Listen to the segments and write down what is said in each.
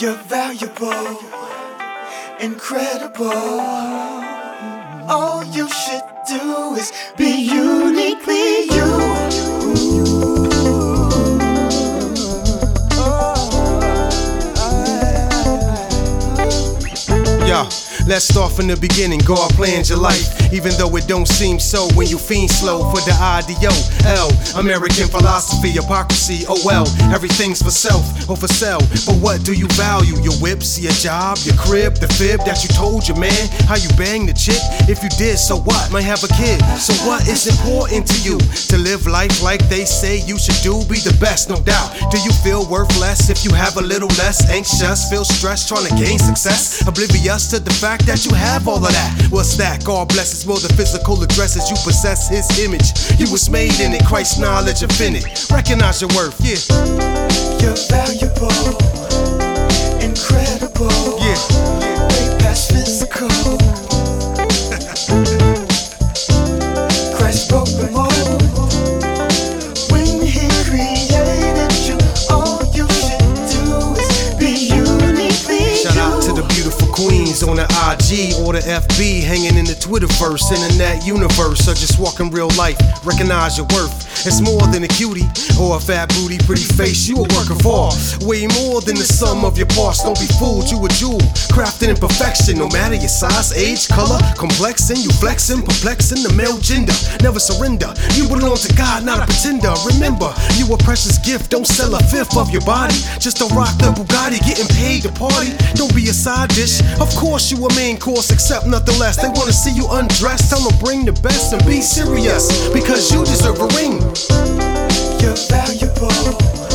You're valuable, incredible. All you should do is be uniquely you. Yo, let's start from the beginning. God planned your life, even though it don't seem so when you fiend slow for the IDO. L, American philosophy, hypocrisy. Oh well, everything's for self or for sale. But what do you value? Your whips, your job, your crib, the fib that you told your man? How you bang the chick? If you did, so what? Might have a kid. So what is important to you? To live life like they say you should do, be the best, no doubt. Do you feel worthless if you have a little less anxious? Feel stressed trying to gain success? Oblivious to the fact that you have all of that. What's that? God more the physical addresses you possess His image. You was made in it, Christ's knowledge infinite. Recognize your worth, yeah, You're valuable, Or the FB, hanging in the Twitterverse, internet universe, or just walking real life. Recognize your worth. It's more than a cutie or a fat booty, pretty face. You a work of art, way more than the sum of your parts. Don't be fooled, you a jewel, crafted in perfection. No matter your size, age, color, complexion, you flexing, perplexing the male gender. Never surrender. You belong to God, not a pretender. Remember, you a precious gift. Don't sell a fifth of your body just to rock the Bugatti, getting paid to party. Don't be a side dish. Of course, you a main course, except nothing less. They wanna see you undressed. Tell them bring the best and be serious because you deserve a ring. You're valuable,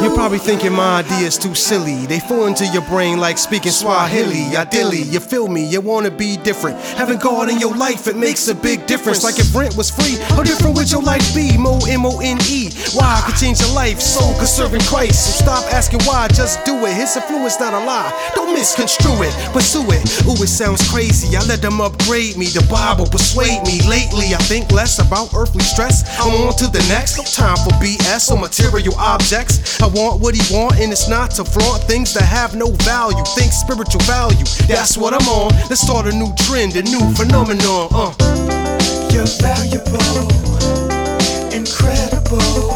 You're probably thinking my idea's too silly. They fall into your brain like speaking Swahili. Ideally, you feel me? You wanna be different. Having God in your life, it makes a big difference. Like if rent was free, how different would your life be? Mo M O N E. Why I could change your life? Soul could serving Christ. So stop asking why, just do it. His influence not a lie. Don't misconstrue it, pursue it. Ooh, it sounds crazy. I let them upgrade me. The Bible persuade me. Lately, I think less about earthly stress. I'm on to the next. No time for BS or material objects. I want what he want, and it's not to flaunt things that have no value. Think spiritual value. That's what I'm on. Let's start a new trend, a new phenomenon. Uh. You're valuable, incredible,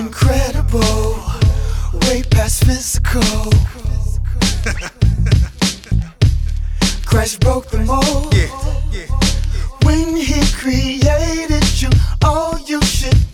incredible, way past physical. Christ broke the mold. yeah, yeah. When He created you, all you should